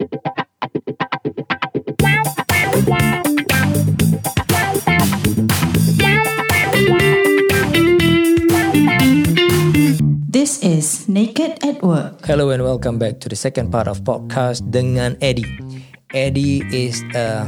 This is Naked at Work. Hello and welcome back to the second part of podcast dengan Eddie. Eddie is uh,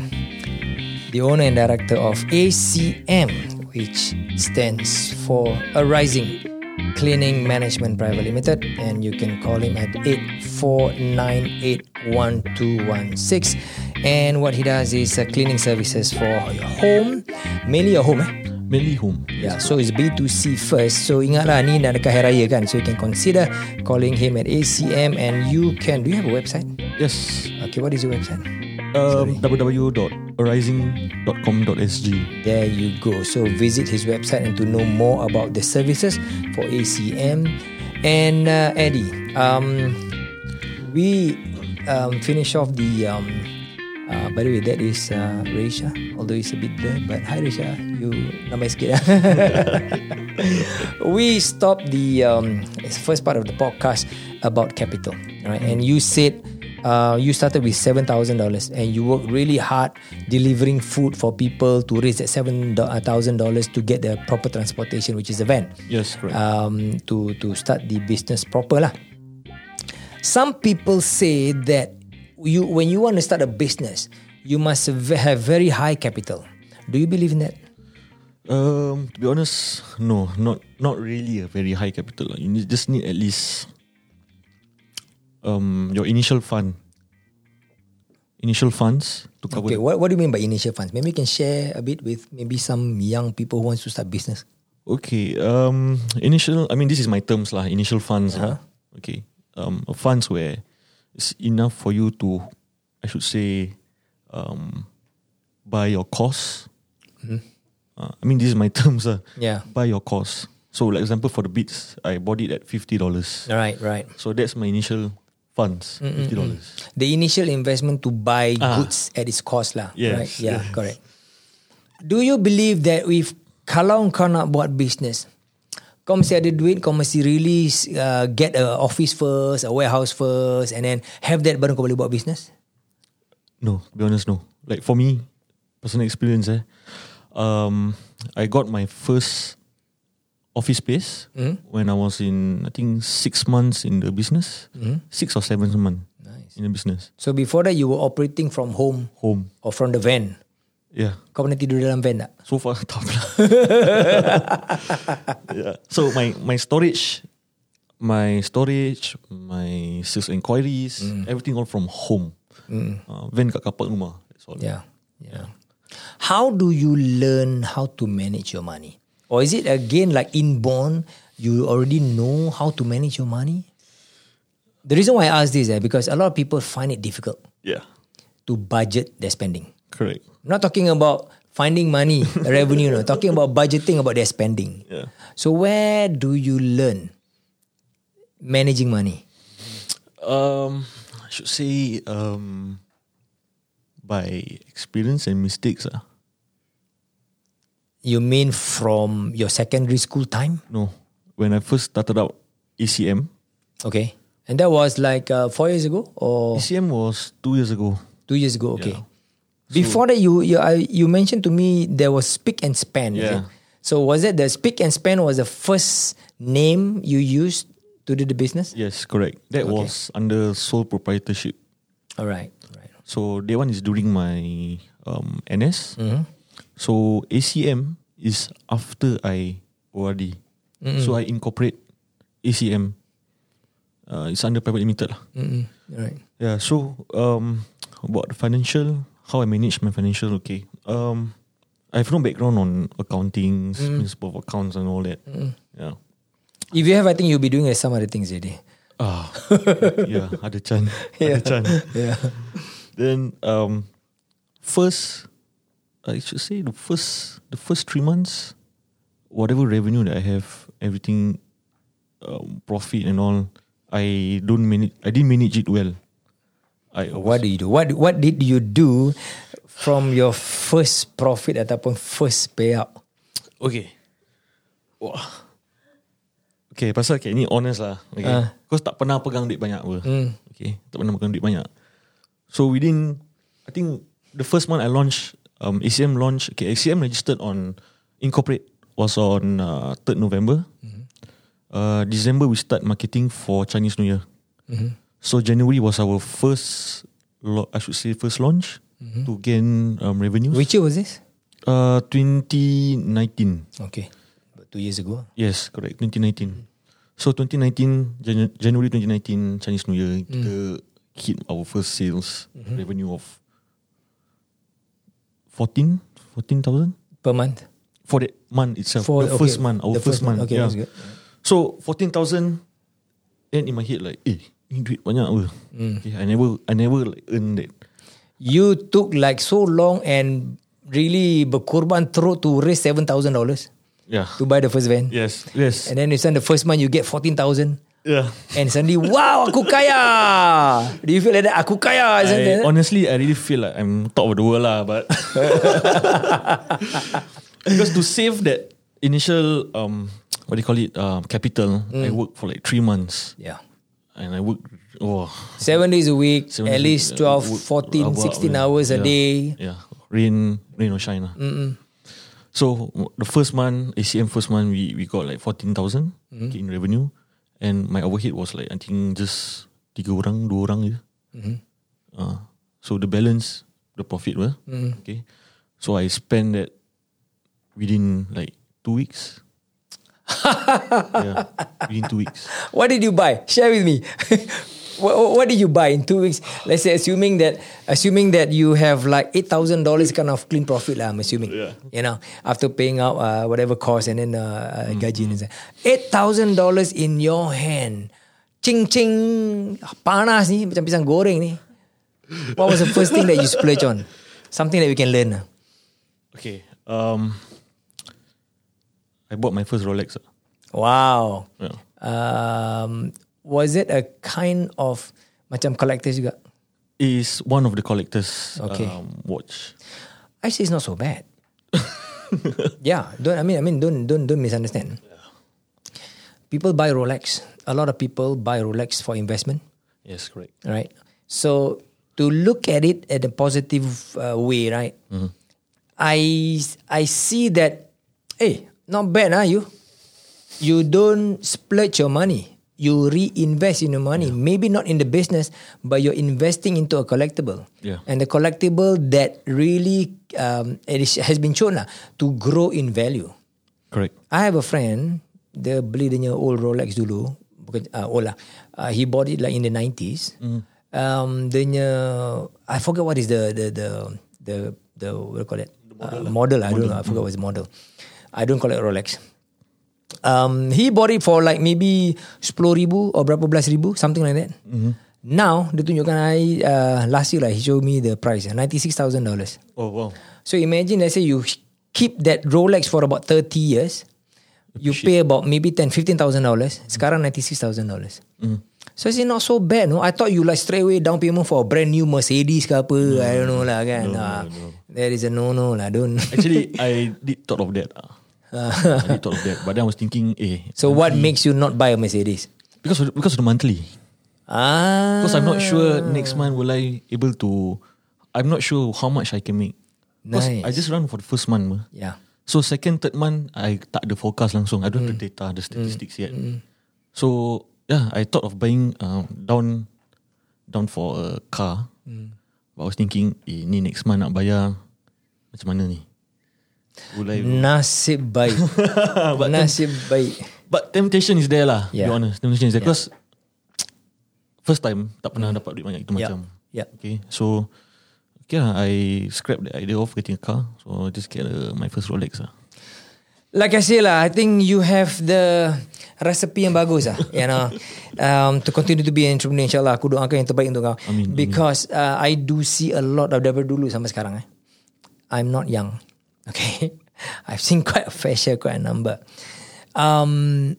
the owner and director of ACM, which stands for Arising Cleaning Management Private Limited, and you can call him at 84981216. And what he does is uh, cleaning services for your home, mainly your home. Eh? Mainly home. Yeah, so it's B2C first. So ingatlah ni dah dekat Hari Raya kan. So you can consider calling him at ACM and you can. Do you have a website? Yes. Okay, what is your website? Um, www.arising.com.sg. There you go. So visit his website and to know more about the services for ACM. And uh, Eddie, um, we um, finish off the. Um, uh, by the way, that is uh, Risha, although it's a bit blur. But hi, Risha, you lambai sikit. ah. we stopped the um, first part of the podcast about capital, right? And you said uh, you started with seven thousand dollars, and you worked really hard delivering food for people to raise that seven thousand dollars to get the proper transportation, which is a van Yes, correct. um, to to start the business proper lah. Some people say that you when you want to start a business, you must have very high capital. Do you believe in that? um, to be honest, no, not not really a very high capital. You just need at least um your initial fund. Initial funds to cover. Okay, what what do you mean by initial funds? Maybe you can share a bit with maybe some young people who wants to start business. Okay. Um, initial. I mean, this is my terms lah. Initial funds. Uh-huh. lah. Okay. Um, funds where it's enough for you to, I should say, um, buy your course. Uh, I mean, this is my terms. Uh, Yeah. Buy your course. So, like example, for the beats, I bought it at fifty dollars. Right, right. So that's my initial funds, fifty dollars. The initial investment to buy Ah. goods at its cost lah. Yes, Right? Yeah, yes. correct. Do you believe that if kalau kau nak buat business, kau mesti ada duit, kau mesti really uh, get a office first, a warehouse first, and then have that baru kau boleh buat business? No, to be honest, no. Like for me, personal experience, eh, um, I got my first office space hmm? when I was in, I think, six months in the business, hmm? six or seven months Nice. in the business. So before that, you were operating from home Home, or from the van. yeah. Kau pernah tidur dalam van tak? So far, tak pernah. yeah. So my my storage, my storage, my sales inquiries, hmm. everything all from home. Uh, van kat kapak rumah. That's all. Yeah. Yeah. How do you learn how to manage your money? Or is it again like inborn? You already know how to manage your money? The reason why I ask this is because a lot of people find it difficult Yeah. to budget their spending. Correct. I'm not talking about finding money, revenue, no. Talking about budgeting about their spending. Yeah. So where do you learn managing money? Um, I should say um, by experience and mistakes. Ah, You mean from your secondary school time? no, when I first started out ECM, Okay. And that was like uh, four years ago or ECM was two years ago. two years ago. Okay. Yeah. Before that, you you I, you mentioned to me there was Spick and Span. Yeah. So was it the Spick and Span was the first name you used to do the business? Yes, correct. That Okay. was under sole proprietorship. All right. All right. So that one is during my um, NS. Mm-hmm. So ACM is after I ORD. So I incorporate ACM. Uh, it's under private limited lah. Mm-mm. Right. Yeah, so um, about financial, how I manage my financial, okay. Um, I have no background on accounting, principle of accounts and all that. Yeah. If you have, I think you'll be doing some other things already. Ah, yeah, ada chan, Yeah. ada chan. Yeah. Then um, first, I should say the first the first three months, whatever revenue that I have, everything, um, profit and all, I don't manage. I didn't manage it well. I What do you do? What What did you do from your first profit ataupun first payout? Okay. Wah. Okay, pasal okay, ni honest lah. Okay. Ah. Kau tak pernah pegang duit banyak apa. Hmm. Okay, tak pernah pegang duit banyak. So within, I think the first month I launched um, ACM launch. Okay, ACM registered on incorporate was on uh, 3rd November. Uh, December we start marketing for Chinese New Year. So January was our first, lo- I should say first launch to gain um, revenues. Which year was this? Uh, 2019. Okay. About two years ago. Yes, correct. 2019. So 2019 Jan- January 2019 Chinese New Year kita hit our first sales revenue of 14 14,000 Per month. for that month itself. For the okay, first month, our the first, month. Okay, yeah. that's good. So 14,000 and in my head like, eh, ni duit banyak apa? Okay, I never I never like earn that. You took like so long and really berkorban teruk to raise seven thousand dollars Yeah. to buy the first van. Yes. Yes. And then you send the first month you get fourteen thousand. Yeah. And suddenly, wow, aku kaya. Do you feel like that? Aku kaya. I, honestly, I really feel like I'm top of the world lah, but because to save that initial um, what do you call it, um, capital, I worked for like three months, yeah. and I worked oh Seven days a week, at least a 12, week, 14, uh, about, 16 yeah, hours a day. Yeah, rain, rain or shine lah. So the first month, ACM first month, we we got like fourteen thousand Mm-hmm. in revenue, and my overhead was like I think just tiga orang, dua orang je. Mm-hmm. Uh, so the balance, the profit well. Mm-hmm. Okay, so I spent that within like two weeks. yeah, within two weeks. What did you buy? Share with me. what, what did you buy in two weeks? Let's say assuming that assuming that you have like eight thousand dollars kind of clean profit lah. I'm assuming. Yeah. You know, after paying out uh, whatever cost and then uh, uh, gaji and eight thousand dollars in your hand. Ching ching panas ni macam pisang goreng ni. What was the first thing that you splurge on? Something that we can learn. Okay. Um, I bought my first Rolex. ah. Wow. Yeah. Um, was it a kind of macam collectors juga? Is one of the collectors Okay. um, watch. Actually, it's not so bad. yeah, don't I mean I mean don't don't don't misunderstand. People buy Rolex. A lot of people buy Rolex for investment, Yes, correct. right? So to look at it at a positive uh, way, right? I I see that, hey, not bad, huh? You you don't splurge your money. You reinvest in your money. Maybe not in the business, but you're investing into a collectible. Yeah. And the collectible that really um, it is, has been shown lah, to grow in value. Correct. I have a friend, dia beli dia punya old Rolex dulu, bukan uh, old lah. Uh, he bought it like in the 90s. Um, dia punya, I forget what is the the the the the what do you call it? Uh, model, I don't know. I forgot what's the model. I don't collect Rolex. Um, he bought it for like maybe 10 ribu or berapa belas ribu, something like that. Now, dia tunjukkan I, uh, last year lah, he showed me the price, $96,000. Oh wow. So imagine, let's say you keep that Rolex for about 30 years, you pay about maybe 10, 15,000 dollars. Sekarang 96,000 dollars. So it's not so bad. No, I thought you like straight away down payment for a brand new Mercedes ke apa. I don't know lah kan. Ah, That is a no no lah. Don't. Actually, I did thought of that. Ah. I thought of that, but then I was thinking, eh, so what makes you not buy a Mercedes? because of, because of the monthly. Ah, Because I'm not sure next month will I able to. I'm not sure how much I can make. Because Nice. I just run for the first month. mah. yeah. So second, third month, I tak ada forecast langsung. I don't have the Mm. data, the statistics yet. So yeah, I thought of buying um, down down for a car. Mm. But I was thinking, eh, ni next month nak bayar macam mana ni? Will I? Nasib baik. Nasib baik. But temptation is there lah. Yeah. Yeah. Be honest, temptation is there because first time tak pernah dapat duit banyak itu Yeah. macam. Yeah. Okay, so okay lah, I scrap the idea of getting a car. So I just get uh, my first Rolex lah. Like I say lah, I think you have the recipe yang bagus lah. You know, um, to continue to be an entrepreneur, insyaAllah aku doakan yang terbaik untuk kau. Amin, amin. Because uh, I do see a lot of daripada dulu sampai sekarang. Eh. I'm not young. Okay. I've seen quite a fair share, quite a number. Um,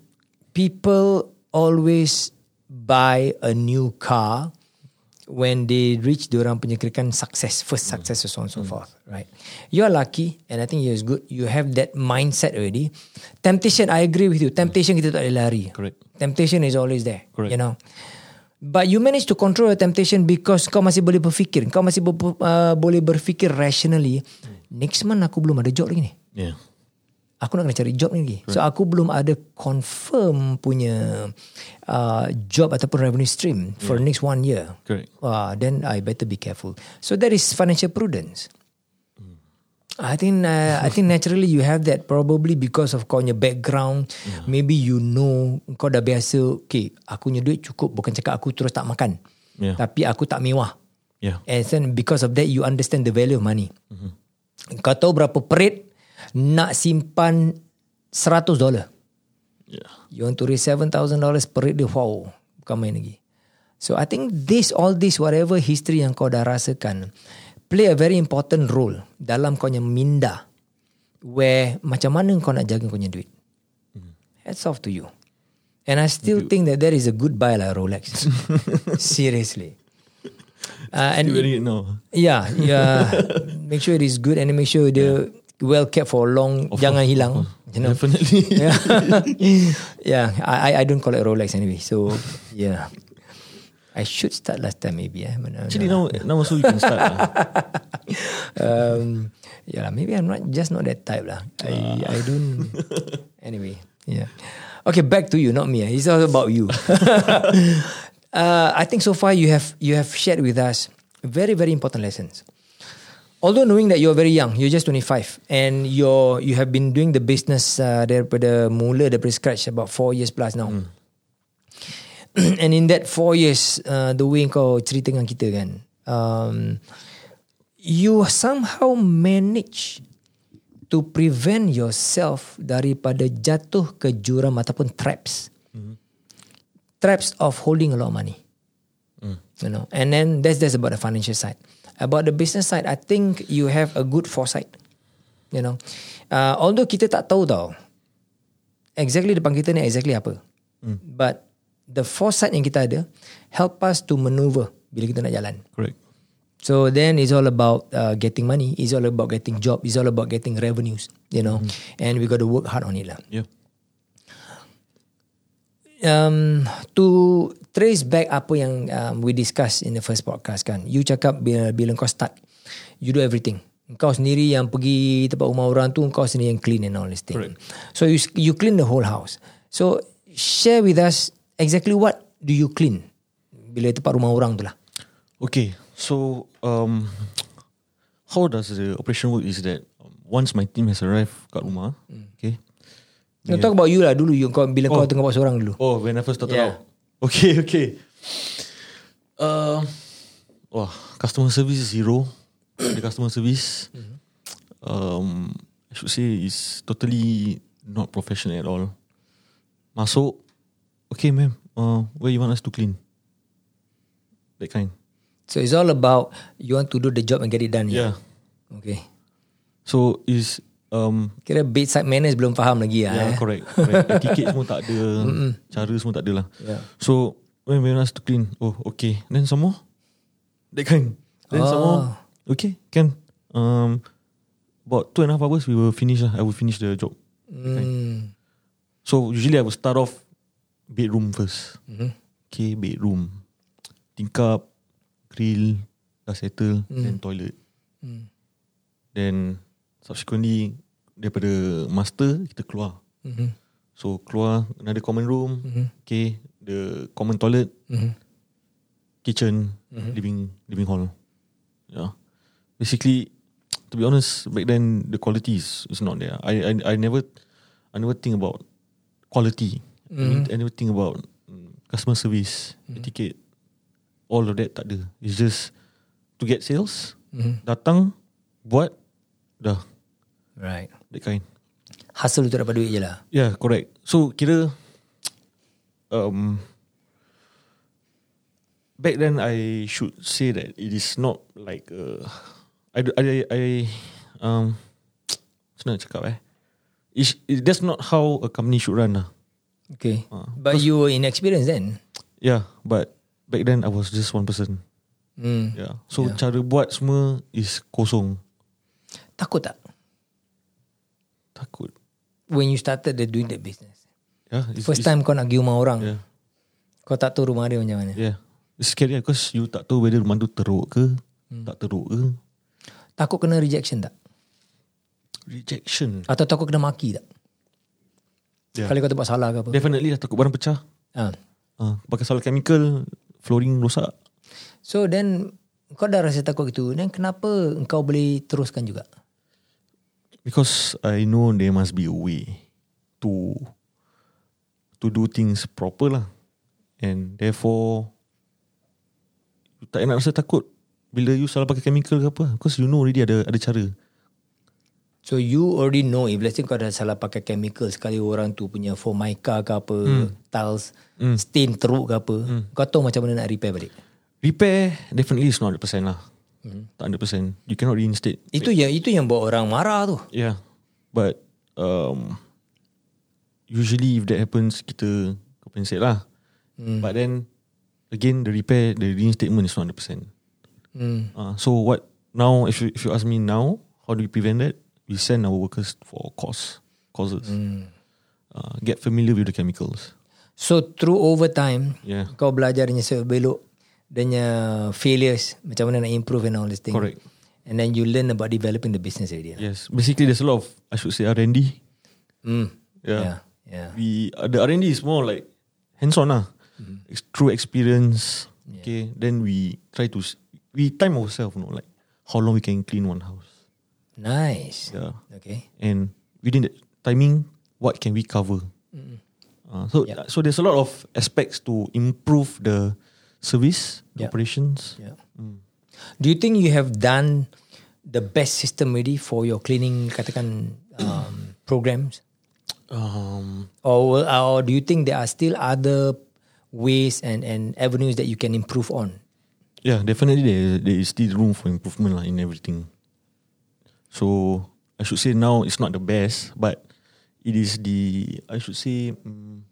people always buy a new car when they reach diorang punya kirakan success, first success, so on and so forth, right? You are lucky, and I think you're good. You have that mindset already. Temptation, I agree with you. Temptation kita tak boleh lari. Correct. Temptation is always there. Correct. You know. But you manage to control your temptation because kau masih boleh berfikir. Kau masih ber, uh, boleh berfikir rationally. Next month aku belum ada job lagi ni. Yeah. Aku nak kena cari job lagi. So aku belum ada confirm punya uh, job ataupun revenue stream for next one year. Correct. Wah, then I better be careful. So that is financial prudence. I think uh, I think naturally you have that probably because of kau punya background. Maybe you know kau dah biasa. Okay, aku punya duit cukup. Bukan cakap aku terus tak makan. Yeah. Tapi aku tak mewah. Yeah. And then because of that you understand the value of money. Kau tahu berapa perit nak simpan 100 dolar. Yeah. You want to raise $7,000 per dia, wow, bukan main lagi. So I think this, all this, whatever history yang kau dah rasakan, play a very important role dalam kau punya minda. Where macam mana kau nak jaga kau punya duit. Hats off to you. And I still think that that is a good buy lah Rolex. Seriously. Uh, and wearing it now. Yeah, yeah. make sure it is good and make sure dia well kept for long. jangan hilang. You know. Definitely. yeah, yeah. I I- I don't call it Rolex anyway. So yeah, I should start last time maybe. Eh, but Actually, no. now now also you can start. lah. um, yeah, lah, maybe I'm not just not that type lah. I I don't. anyway, yeah. Okay, back to you, not me. eh. It's all about you. uh, I think so far you have you have shared with us very very important lessons. Although knowing that you're very young, you're just 25 and you're you have been doing the business uh, daripada mula daripada scratch about 4 years plus now. and in that 4 years uh, the way kau cerita dengan kita kan um, you somehow manage to prevent yourself daripada jatuh ke juram ataupun traps. Traps of holding a lot of money. You know, and then that's that's about the financial side. About the business side, I think you have a good foresight. You know, uh, although kita tak tahu tau exactly depan kita ni exactly apa, but the foresight yang kita ada help us to maneuver bila kita nak jalan. Correct. So then it's all about uh, getting money. It's all about getting job. It's all about getting revenues. You know, and we got to work hard on it lah. Yeah. Um, to trace back apa yang um, we discuss in the first podcast kan. You cakap bila, bila kau start, you do everything. Kau sendiri yang pergi tempat rumah orang tu, kau sendiri yang clean and all this thing. Correct. So you you clean the whole house. So share with us exactly what do you clean bila tempat rumah orang tu lah. Okay. So um, how does the operation work? Is that um, once my team has arrived kat rumah, okay. Yeah. Talk about you lah dulu. You, kau, bila kau Oh. tengah buat seorang dulu. Oh, when I first started Yeah. out. Okay, okay. Um, wah, customer service is zero. the customer service, um, I should say, is totally not professional at all. Masuk, okay, ma'am. Uh, where you want us to clean? That kind. So it's all about you want to do the job and get it done. Yeah. Okay. So is um, Kira bedside manners belum faham lagi lah. Yeah, eh. correct. correct. Etiquette semua tak ada. Cara semua tak ada lah. Yeah. So, when we want us to clean, oh, okay. Then some more? That kind. Then some more? Okay, can. Um, about two and a half hours, we will finish lah. I will finish the job. Hmm. So, usually I will start off bedroom first. Mhm. Okay, bedroom. Tingkap, grill, dah settle, then toilet. Hmm. Then, subsequently, daripada master, kita keluar. Mhm. So keluar another common room, Mhm. okay, the common toilet, Mhm. kitchen, living living hall. Yeah. Basically, to be honest, back then the quality is, is not there. I, I I never I never think about quality. I, I never think about mm, customer service, etiquette. All of that tak ada. It's just to get sales, Mhm. datang, buat, dah, Right. that kind. Hustle untuk dapat duit je lah. Yeah, correct. So kira um back then I should say that it is not like uh, I I I um macam mana nak cakap eh It's, it, that's not how a company should run lah. Okay. Ah, But you were inexperienced then. Yeah, but back then I was just one person. Hmm. Yeah. So Yeah. cara buat semua is kosong. Takut tak? Takut. When you started the doing the business. Yeah. It's, First it's, time kau nak pergi rumah orang. Yeah. Kau tak tahu rumah dia macam mana. Yeah. It's scary lah, because you tak tahu whether rumah tu teruk ke, tak teruk ke. Takut kena rejection tak? Rejection. Atau takut kena maki tak? Yeah. Kali kau tu buat salah ke apa? Definitely lah takut barang pecah. Ha. Uh, pakai salah chemical, flooring rosak. So then kau dah rasa takut gitu. Then kenapa kau boleh teruskan juga? Because I know there must be a way to to do things proper lah. And therefore tak nak rasa takut bila you salah pakai chemical ke apa. Because you know already ada ada cara. So you already know if let's say kau dah salah pakai chemical sekali orang tu punya formica ke apa, tiles, stain teruk ke apa, kau tahu macam mana nak repair balik. Repair definitely is not 100% lah. Tak 100%. You cannot reinstate. Itu yang itu yang buat orang marah tu. Yeah. But um, usually if that happens, kita compensate lah. But then again, the repair, the reinstatement is not 100%. Hmm. Uh, so what now? If you if you ask me now, how do we prevent that? We send our workers for course courses. Uh, get familiar with the chemicals. So through overtime, Yeah. kau belajar dia belok dia failures, macam mana nak improve and all this thing. Correct. And then you learn about developing the business already. Yes. Basically, there's a lot of I should say R and D. Mm. Yeah. Yeah. Yeah. We uh, the R and D is more like hands on lah. It's through experience. Okay. Then we try to we time ourselves. You know, like how long we can clean one house. Nice. Yeah. Okay. and within that timing, what can we cover? Uh, so so there's a lot of aspects to improve the service the Yeah. operations. Yeah. Do you think you have done the best system ready for your cleaning katakan um, programs? Um, Or or do you think there are still other ways and and avenues that you can improve on? yeah, definitely there there is still room for improvement lah in everything. So I should say now it's not the best, but it is the I should say um,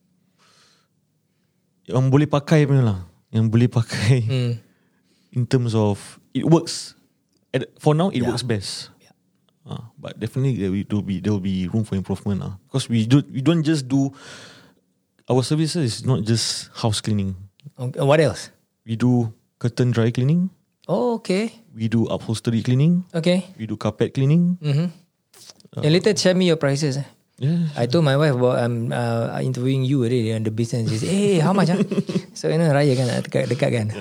yang boleh pakai punya lah, yang boleh pakai. Hmm. in terms of it works. At, for now, it Yeah. works best. Yeah. Uh, but definitely there will be there will be room for improvement. Uh, because we do we don't just do our services is not just house cleaning. Okay, what else? We do curtain dry cleaning. Oh, okay. We do upholstery cleaning. Okay. We do carpet cleaning. Mm-hmm. and later tell me your prices. eh. Yeah. I told my wife about I'm uh, interviewing you already on the business. She said, "Hey, how much?" ah? so you know, raya kan nak dekat, dekat kan.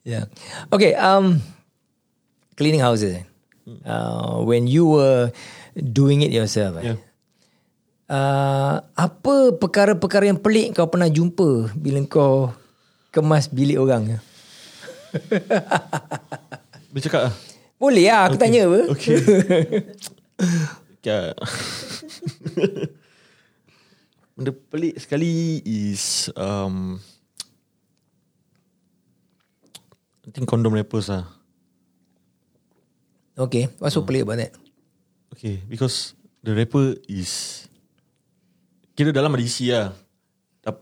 Yeah. Okay. Um, cleaning houses. eh. Uh, when you were doing it yourself, eh, yeah. uh, apa perkara-perkara yang pelik kau pernah jumpa bila kau kemas bilik orang? Eh? Boleh cakap lah. Boleh lah, aku tanya apa? Okay. yeah. Benda pelik sekali is um, I think condom wrappers lah. okay, what's so pelik about that? Okay, because the wrapper is kira dalam ada isi lah.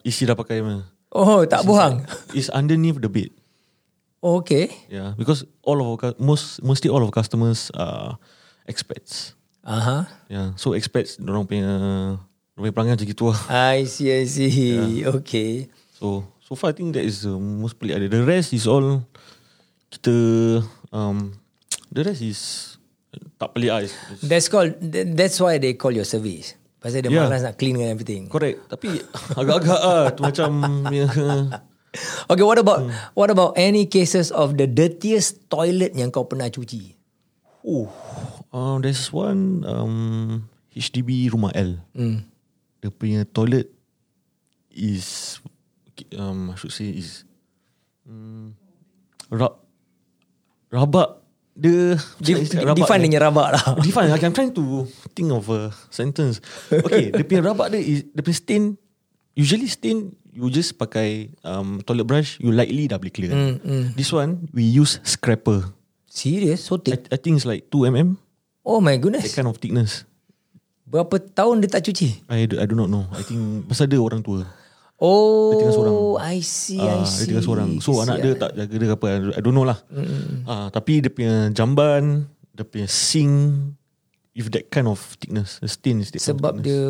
Isi dah pakai mana. Oh, tak buang. It's underneath the bed. Okay. Yeah, because all of our most mostly all of our customers are expats. Aha. Yeah, so expats dorang punya punya perangai macam gitu lah. I see, I see. Okay. So so far I think that is the most pelik ada. The rest is all kita um the rest is tak pelik lah. It's- it's- That's called. th- That's why they call your service. Pasal dia Yeah. malas nak clean and everything. Correct. Tapi agak-agak ah tu macam ya, Okay, what about what about any cases of the dirtiest toilet yang kau pernah cuci? oh, uh, there's one um HDB rumah L. Hmm. Dia punya toilet is um I should say is um, rab rabak dia macam rabak define dia. rabak lah. Define like, I'm trying to think of a sentence Okay Dia punya rabak dia is, Dia punya stain Usually stain You just pakai um, Toilet brush You lightly dah boleh clear Mm, mm. This one We use scraper Serious? So I, thick? I think it's like 2mm Oh my That goodness. kind of thickness Berapa tahun dia tak cuci? I, do, I do not know I think Pasal dia orang tua Oh, tinggal seorang. I see, Ah, I see. Dia tinggal seorang So anak dia tak jaga dia apa I don't know lah Ah, Tapi dia punya jamban Dia punya sink With that kind of thickness The stain is that kind of Sebab dia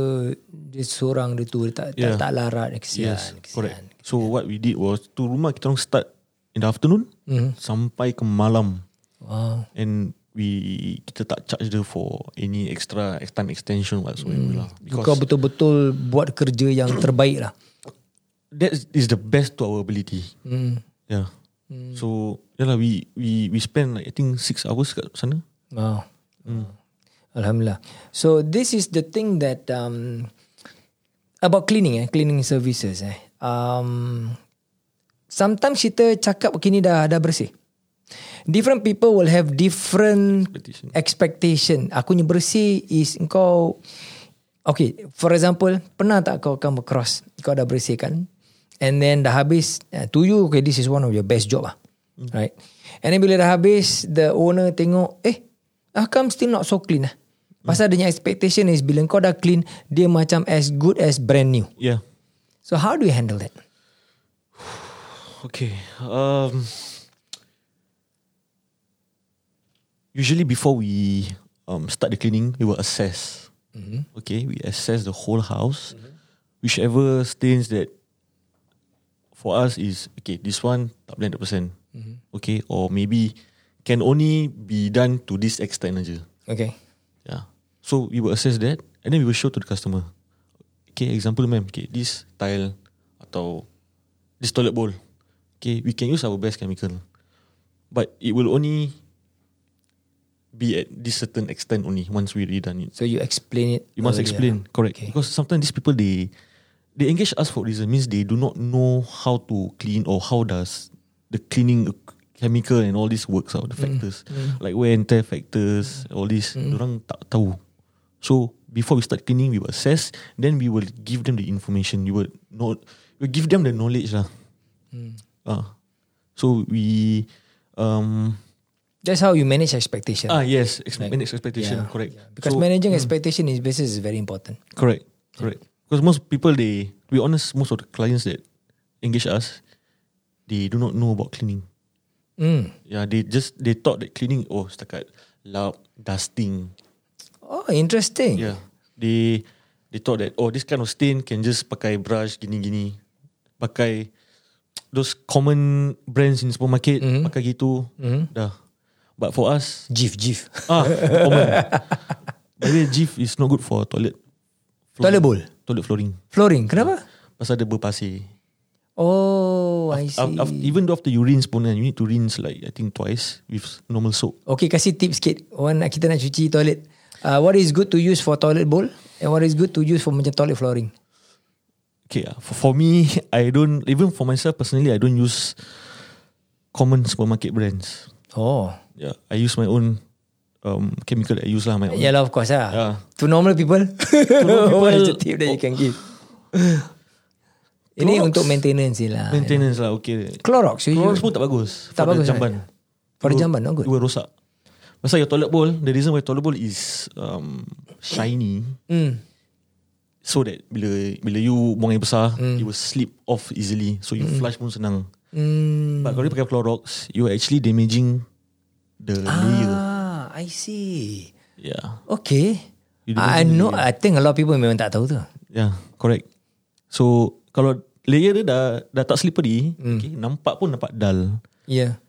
dia seorang dia tu dia tak Yeah. tak, tak larat kesian, Yes, kesian. correct. kesian. So what we did was tu rumah kita orang start in the afternoon Mhm. sampai ke malam Wow. and we kita tak charge dia for any extra time extension whatsoever lah. Kau Because betul-betul buat kerja yang terbaik lah. that is the best to our ability. Hmm. Yeah. So yeah lah we we we spend like I think six hours kat sana. Wow. Alhamdulillah. So this is the thing that um, about cleaning eh, cleaning services eh. Um, sometimes kita cakap kini dah dah bersih. Different people will have different Expectation. expectation. Aku ni bersih is kau Okay, for example, pernah tak kau come across kau dah bersihkan and then dah habis uh, to you okay this is one of your best job ah. Right? And then bila dah habis the owner tengok eh how come still not so clean ah? Pasal dia punya expectation is bila kau dah clean dia macam as good as brand new. Yeah. So how do you handle that? Okay. Um, usually before we um, start the cleaning, we will assess. Okay, we assess the whole house. Whichever stains that for us is okay. This one tak boleh 100%. Okay, or maybe can only be done to this extent aja. Okay. Yeah. So we will assess that and then we will show to the customer. Okay, example ma'am, okay, this tile atau this toilet bowl. Okay, we can use our best chemical. But it will only be at this certain extent only once we redone it. So you explain it. You must earlier. explain, correct. Okay. Because sometimes these people they they engage us for reason means they do not know how to clean or how does the cleaning chemical and all this works out the factors like wear and tear factors all this orang tak tahu so before we start cleaning we will assess then we will give them the information we will know we will give them the knowledge lah Ah. so we um That's how you manage expectation. ah yes ex- manage expectation correct Because So- managing expectation is basis is very important. Correct. Correct. Because most people they to be honest, most of the clients that engage us, they do not know about cleaning. Mm. Yeah, they just they thought that cleaning oh setakat lap, dusting. Oh, interesting. Yeah. They they thought that oh this kind of stain can just pakai brush gini gini. Pakai those common brands in supermarket pakai gitu. Dah. But for us, Jif, jif. ah, common. By the way, Jif is not good for toilet. Toilet bowl. Toilet flooring. Flooring. Kenapa? Pasal dia berpasir. Oh, I see. Af- af- even though after you rinse pun kan, you need to rinse like I think twice with normal soap. Okay, kasih tips sikit. Orang nak kita nak cuci toilet. Uh, what is good to use for toilet bowl and what is good to use for macam toilet flooring? Okay, ah, for, for me, I don't even for myself personally, I don't use common supermarket brands. Oh. Yeah, I use my own um, chemical that I use lah. My own. Yeah lah, of course lah. Yeah. To normal people, people, what is the tip that you can give? Ini untuk maintenance je lah. Maintenance lah, okay. Clorox. You Clorox pun tak bagus. Tak for bagus, the jamban. For the Dia- jamban, not good. Will rosak. Pasal your toilet bowl, the reason why toilet bowl is um, shiny, Hmm. so that bila bila you buang air besar, it will slip off easily. So you flush pun senang. Hmm. But kalau you pakai Clorox, you are actually damaging the layer. Ah, I see. Yeah, Okay. I know. layer. I think a lot of people memang tak tahu tu. Yeah, correct. So kalau layer dia dah dah tak slippery, Hmm. okay, nampak pun nampak dull. Yeah.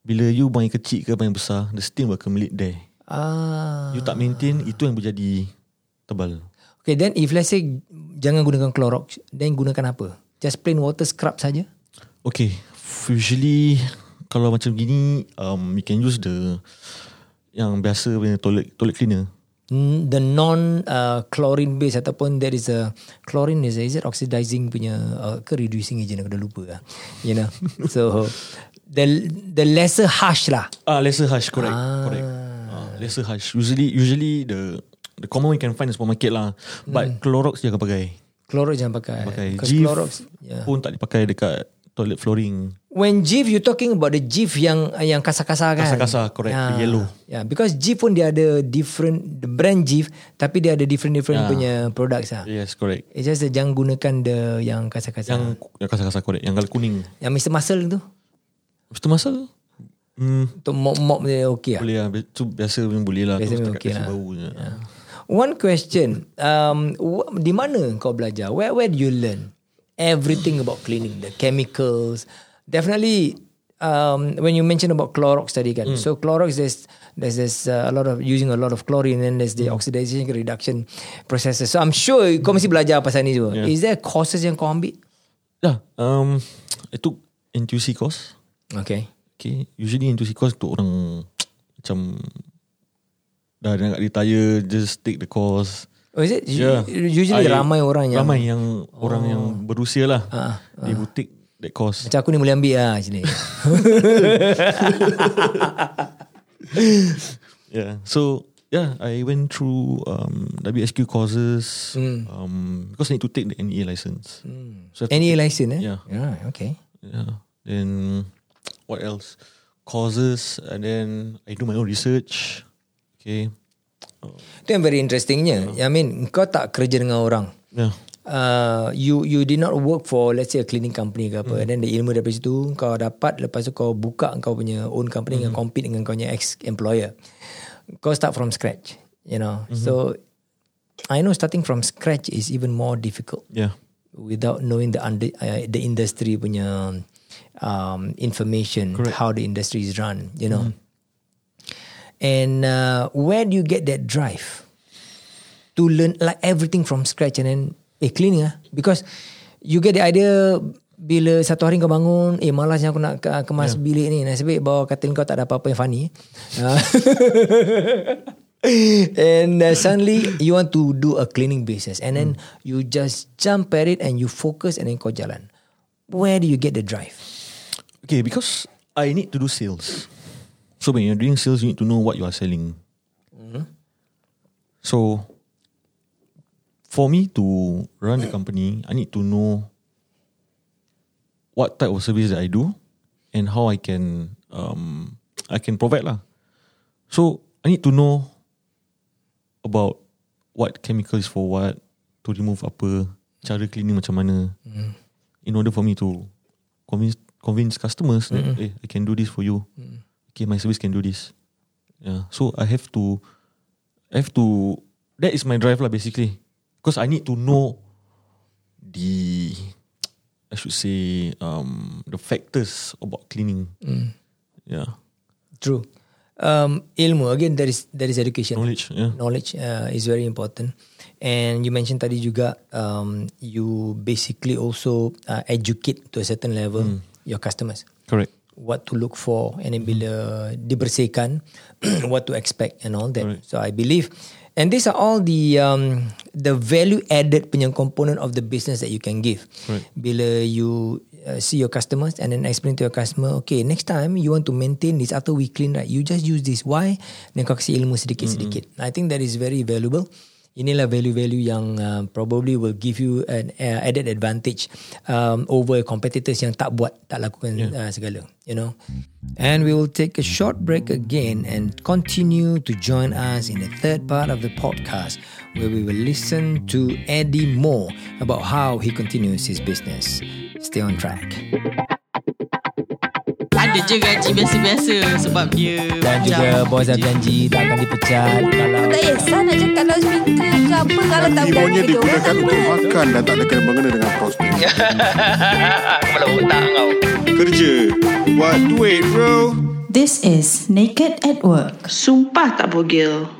Bila you buang air kecil ke buang air besar, the stain will accumulate there. Ah. You tak maintain, itu yang berjadi tebal. Okay, then if let's say jangan gunakan Clorox, then gunakan apa? Just plain water scrub saja. Okay, usually kalau macam gini, um, you can use the yang biasa punya toilet toilet cleaner. Mm, The non uh, chlorine based ataupun there is a chlorine is is it oxidizing punya uh, ke reducing agent aku dah lupa lah. You know. so the the lesser harsh lah. Ah, lesser harsh, correct, correct. Ah, lesser harsh. Usually, usually the the common one you can find in supermarket lah. But Clorox jangan pakai. Clorox jangan pakai. Pakai Because Jif Clorox. Yeah. pun tak dipakai dekat toilet flooring. When Jif you talking about the Jif yang yang kasar-kasar kan? Kasar-kasar, correct. Yeah. The yellow. Yeah, because Jif pun dia ada different the brand Jif tapi dia ada different different Yeah. punya products lah. Yes, correct. It's just that jangan gunakan the yang kasar-kasar. Yang yang kasar-kasar correct. Yang kalau kuning. yang Mr. Muscle tu Mr. Muscle? Hmm, untuk mop-mop dia okey lah. boleh lah. Tu biasa memang boleh lah. Biasa memang setakat okey lah. bau je. One question, um, wh- di mana kau belajar? Where where do you learn? everything about cleaning, the chemicals. Definitely, um, when you mentioned about Clorox tadi kan, so Clorox there's there's, there's uh, a lot of using a lot of chlorine and there's the oxidation reduction processes. So I'm sure kau mesti belajar pasal ni juga. Is there courses yang kau ambil? Yeah, um, I took NTUC course. Okay. Okay, usually NTUC course untuk orang macam dah nak retire, just take the course. Oh, is it? Yeah. Usually I- ramai orang yang ramai yang orang yang berusia lah. Ah, They will take that course. macam aku ni boleh ambil lah sini. Yeah. So yeah, I went through um, WSQ courses um, because I need to take the NEA license. So I have to Any license eh? Yeah. Yeah, okay. Yeah. Then what else? Courses and then I do my own research. Okay. Itu yang very interestingnya. I mean, kau tak kerja dengan orang. Yeah. Uh, you you did not work for let's say a cleaning company ke apa Hmm. and then the ilmu daripada situ kau dapat lepas tu kau buka kau punya own company Hmm. dengan compete dengan kau punya ex employer kau start from scratch you know Hmm. so I know starting from scratch is even more difficult Yeah. without knowing the under, uh, the industry punya um, information how the industry is run you know. And uh, where do you get that drive? To learn like everything from scratch and then eh cleaning ah? Because you get the idea bila satu hari kau bangun eh malasnya aku nak ke- kemas yeah. bilik ni. Nasib baik bawah katil kau tak ada apa-apa yang funny. Ah. and uh, suddenly you want to do a cleaning business and then you just jump at it and you focus and then kau jalan where do you get the drive Okay, because I need to do sales. So when you're doing sales, you need to know what you are selling. So for me to run the company, I need to know what type of service that I do and how I can um I can provide lah. So I need to know about what chemical is for what to remove apa, cara cleaning macam mana. In order for me to convince convince customers that hey, I can do this for you. Okay, my service can do this. Yeah. So I have to I have to that is my drive lah basically. Because I need to know the I should say um the factors about cleaning. Yeah. true um, ilmu again that is that is education Knowledge, yeah. knowledge uh, is very important and you mentioned tadi juga um, you basically also uh, educate to a certain level Hmm. your customers Correct. what to look for and then bila dibersihkan what to expect and all that Correct. so I believe and these are all the um, the value added punya component of the business that you can give Correct. bila you uh, see your customers and then explain to your customer okay next time you want to maintain this after we clean right? You just use this. Why? Then kau kasih ilmu sedikit-sedikit. I think that is very valuable inilah value-value yang uh, probably will give you an uh, added advantage um, over competitors yang tak buat tak lakukan uh, segala you know. And we will take a short break again and continue to join us in the third part of the podcast where we will listen to Eddie more about how he continues his business. Stay on track Ada je gaji biasa-biasa sebab dia dan juga bos dah janji tak akan dipecat kalau Tak kisah nak cakap loudspeaker ke apa Kalau tak berani dia digunakan untuk makan dan tak ada kena mengena dengan prospek. kepala otak kau Kerja. Buat duit bro. This is Naked at Work. Sumpah tak bogel.